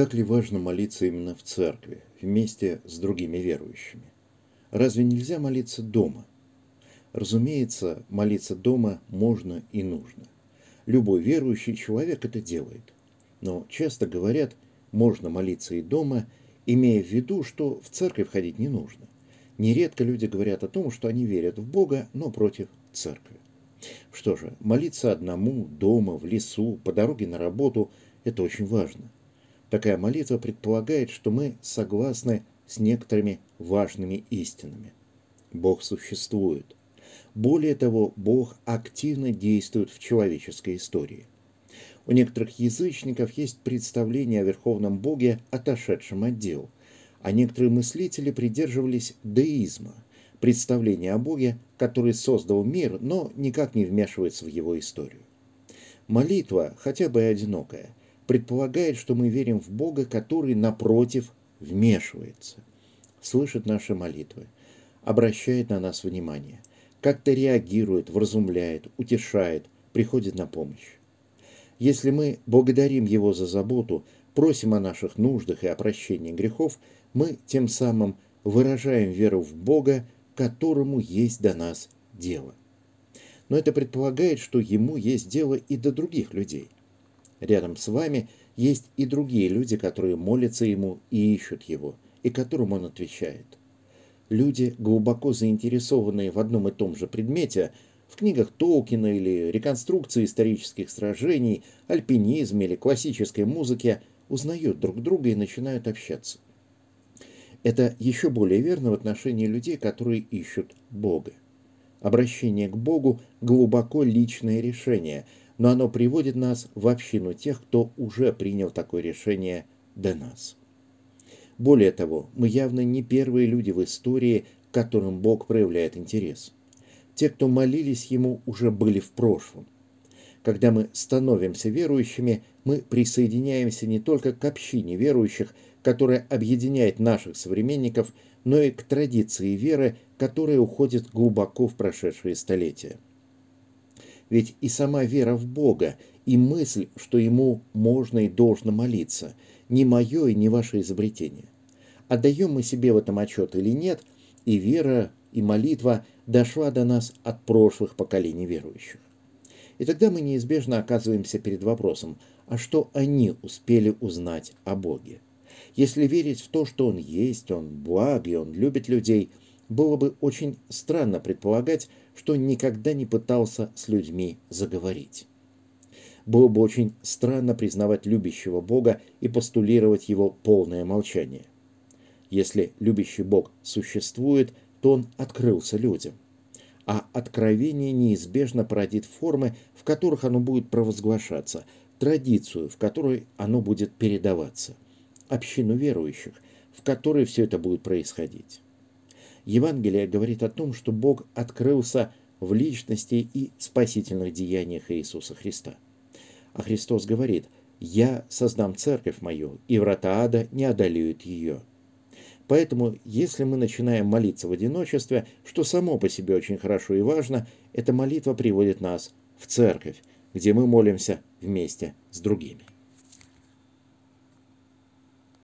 Так ли важно молиться именно в церкви, вместе с другими верующими? Разве нельзя молиться дома? Разумеется, молиться дома можно и нужно. Любой верующий человек это делает. Но часто говорят, можно молиться и дома, имея в виду, что в церковь ходить не нужно. Нередко люди говорят о том, что они верят в Бога, но против церкви. Что же, молиться одному, дома, в лесу, по дороге на работу – это очень важно. Такая молитва предполагает, что мы согласны с некоторыми важными истинами. Бог существует. Более того, Бог активно действует в человеческой истории. У некоторых язычников есть представление о Верховном Боге, отошедшем от дел, а некоторые мыслители придерживались деизма, представления о Боге, который создал мир, но никак не вмешивается в его историю. Молитва, хотя бы и одинокая, предполагает, что мы верим в Бога, который, напротив, вмешивается, слышит наши молитвы, обращает на нас внимание, как-то реагирует, вразумляет, утешает, приходит на помощь. Если мы благодарим Его за заботу, просим о наших нуждах и о прощении грехов, мы тем самым выражаем веру в Бога, которому есть до нас дело. Но это предполагает, что Ему есть дело и до других людей. Рядом с вами есть и другие люди, которые молятся Ему и ищут Его, и которым Он отвечает. Люди, глубоко заинтересованные в одном и том же предмете, в книгах Толкина или реконструкции исторических сражений, альпинизме или классической музыке, узнают друг друга и начинают общаться. Это еще более верно в отношении людей, которые ищут Бога. Обращение к Богу – глубоко личное решение – но оно приводит нас в общину тех, кто уже принял такое решение до нас. Более того, мы явно не первые люди в истории, к которым Бог проявляет интерес. Те, кто молились Ему, уже были в прошлом. Когда мы становимся верующими, мы присоединяемся не только к общине верующих, которая объединяет наших современников, но и к традиции веры, которая уходит глубоко в прошедшие столетия. Ведь и сама вера в Бога, и мысль, что Ему можно и должно молиться, не мое и не ваше изобретение. Отдаем мы себе в этом отчет или нет, и вера, и молитва дошла до нас от прошлых поколений верующих. И тогда мы неизбежно оказываемся перед вопросом, а что они успели узнать о Боге? Если верить в то, что Он есть, Он благ и Он любит людей – было бы очень странно предполагать, что никогда не пытался с людьми заговорить. Было бы очень странно признавать любящего Бога и постулировать его полное молчание. Если любящий Бог существует, то он открылся людям. А откровение неизбежно породит формы, в которых оно будет провозглашаться, традицию, в которой оно будет передаваться, общину верующих, в которой все это будет происходить. Евангелие говорит о том, что Бог открылся в личности и спасительных деяниях Иисуса Христа. А Христос говорит, «Я создам церковь мою, и врата ада не одолеют ее». Поэтому, если мы начинаем молиться в одиночестве, что само по себе очень хорошо и важно, эта молитва приводит нас в церковь, где мы молимся вместе с другими.